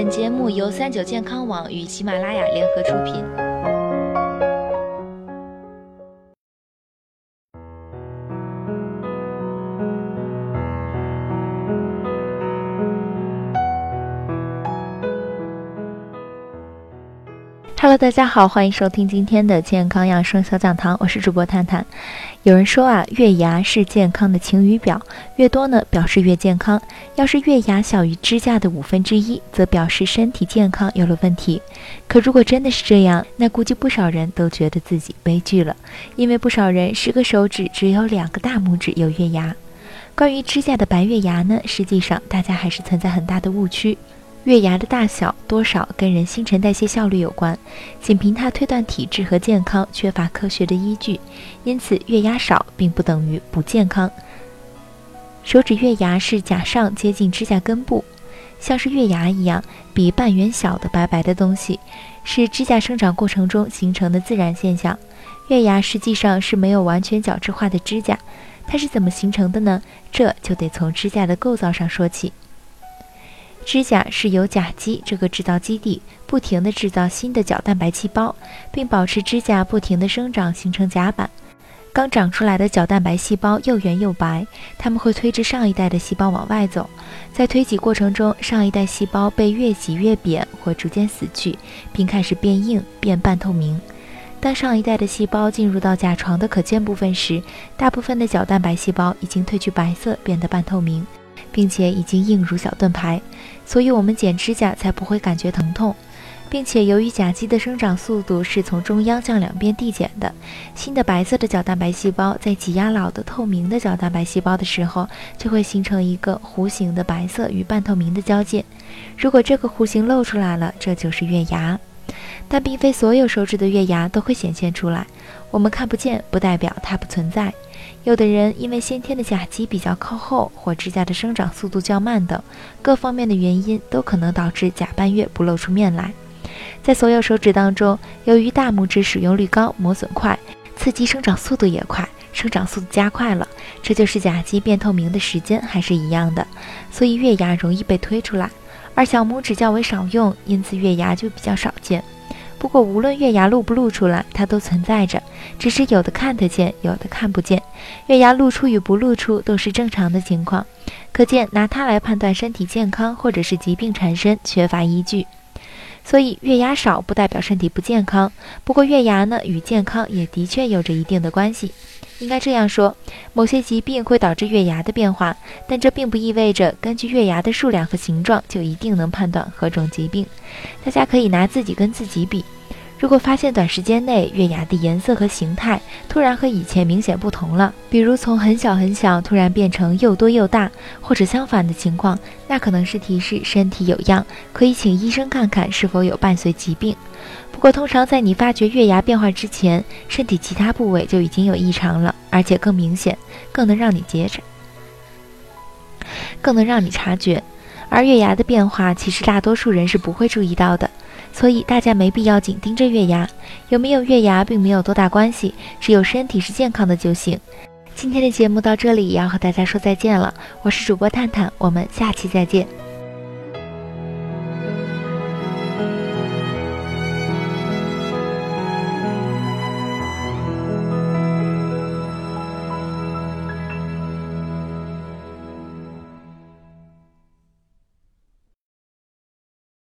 本节目由三九健康网与喜马拉雅联合出品。Hello，大家好，欢迎收听今天的健康养生小讲堂，我是主播探探。有人说啊，月牙是健康的晴雨表，越多呢表示越健康。要是月牙小于指甲的五分之一，则表示身体健康有了问题。可如果真的是这样，那估计不少人都觉得自己悲剧了，因为不少人十个手指只有两个大拇指有月牙。关于指甲的白月牙呢，实际上大家还是存在很大的误区。月牙的大小多少跟人新陈代谢效率有关，仅凭它推断体质和健康缺乏科学的依据，因此月牙少并不等于不健康。手指月牙是甲上接近指甲根部，像是月牙一样比半圆小的白白的东西，是指甲生长过程中形成的自然现象。月牙实际上是没有完全角质化的指甲，它是怎么形成的呢？这就得从指甲的构造上说起。指甲是由甲基这个制造基地不停地制造新的角蛋白细胞，并保持指甲不停地生长，形成甲板。刚长出来的角蛋白细胞又圆又白，它们会推着上一代的细胞往外走。在推挤过程中，上一代细胞被越挤越扁或逐渐死去，并开始变硬、变半透明。当上一代的细胞进入到甲床的可见部分时，大部分的角蛋白细胞已经褪去白色，变得半透明。并且已经硬如小盾牌，所以我们剪指甲才不会感觉疼痛。并且由于甲基的生长速度是从中央向两边递减的，新的白色的角蛋白细胞在挤压老的透明的角蛋白细胞的时候，就会形成一个弧形的白色与半透明的交界。如果这个弧形露出来了，这就是月牙。但并非所有手指的月牙都会显现出来，我们看不见不代表它不存在。有的人因为先天的甲基比较靠后，或指甲的生长速度较慢等各方面的原因，都可能导致甲半月不露出面来。在所有手指当中，由于大拇指使用率高、磨损快，刺激生长速度也快，生长速度加快了，这就是甲基变透明的时间还是一样的，所以月牙容易被推出来。而小拇指较为少用，因此月牙就比较少见。不过，无论月牙露不露出来，它都存在着，只是有的看得见，有的看不见。月牙露出与不露出都是正常的情况，可见拿它来判断身体健康或者是疾病缠身缺乏依据。所以，月牙少不代表身体不健康。不过，月牙呢与健康也的确有着一定的关系。应该这样说，某些疾病会导致月牙的变化，但这并不意味着根据月牙的数量和形状就一定能判断何种疾病。大家可以拿自己跟自己比。如果发现短时间内月牙的颜色和形态突然和以前明显不同了，比如从很小很小突然变成又多又大，或者相反的情况，那可能是提示身体有恙，可以请医生看看是否有伴随疾病。不过，通常在你发觉月牙变化之前，身体其他部位就已经有异常了，而且更明显，更能让你接着，更能让你察觉。而月牙的变化，其实大多数人是不会注意到的。所以大家没必要紧盯着月牙，有没有月牙并没有多大关系，只有身体是健康的就行。今天的节目到这里也要和大家说再见了，我是主播探探，我们下期再见。